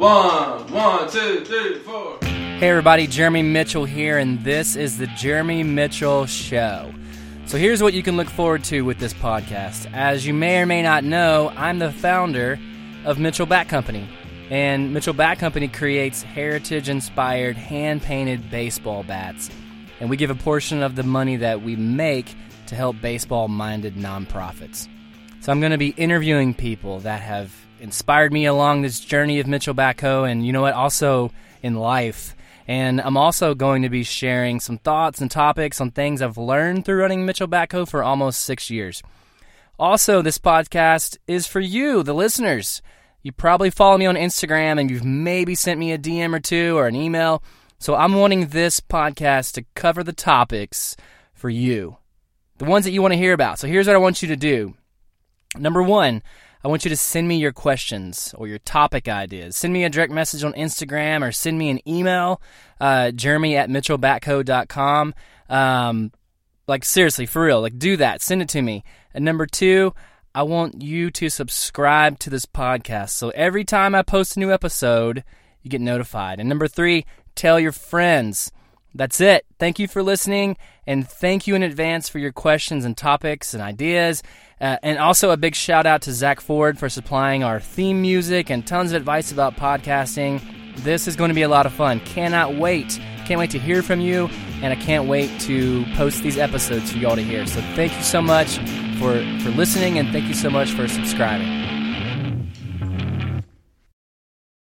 One, one, two, three, four. Hey everybody, Jeremy Mitchell here, and this is the Jeremy Mitchell Show. So here's what you can look forward to with this podcast. As you may or may not know, I'm the founder of Mitchell Bat Company. And Mitchell Bat Company creates heritage inspired, hand painted baseball bats. And we give a portion of the money that we make to help baseball minded nonprofits. So I'm going to be interviewing people that have inspired me along this journey of Mitchell Bat Co and you know what, also in life. And I'm also going to be sharing some thoughts and topics on things I've learned through running Mitchell Bat Co for almost six years. Also, this podcast is for you, the listeners. You probably follow me on Instagram and you've maybe sent me a DM or two or an email. So I'm wanting this podcast to cover the topics for you, the ones that you want to hear about. So here's what I want you to do. Number one, I want you to send me your questions or your topic ideas. Send me a direct message on Instagram or send me an email, uh, jeremy at mitchellbatco.com. Um, like, seriously, for real, like, do that. Send it to me. And number two, I want you to subscribe to this podcast. So every time I post a new episode, you get notified. And number three, tell your friends. That's it. Thank you for listening, and thank you in advance for your questions and topics and ideas. Uh, and also a big shout out to Zach Ford for supplying our theme music and tons of advice about podcasting. This is going to be a lot of fun. Cannot wait. Can't wait to hear from you, and I can't wait to post these episodes for y'all to hear. So thank you so much for, for listening, and thank you so much for subscribing.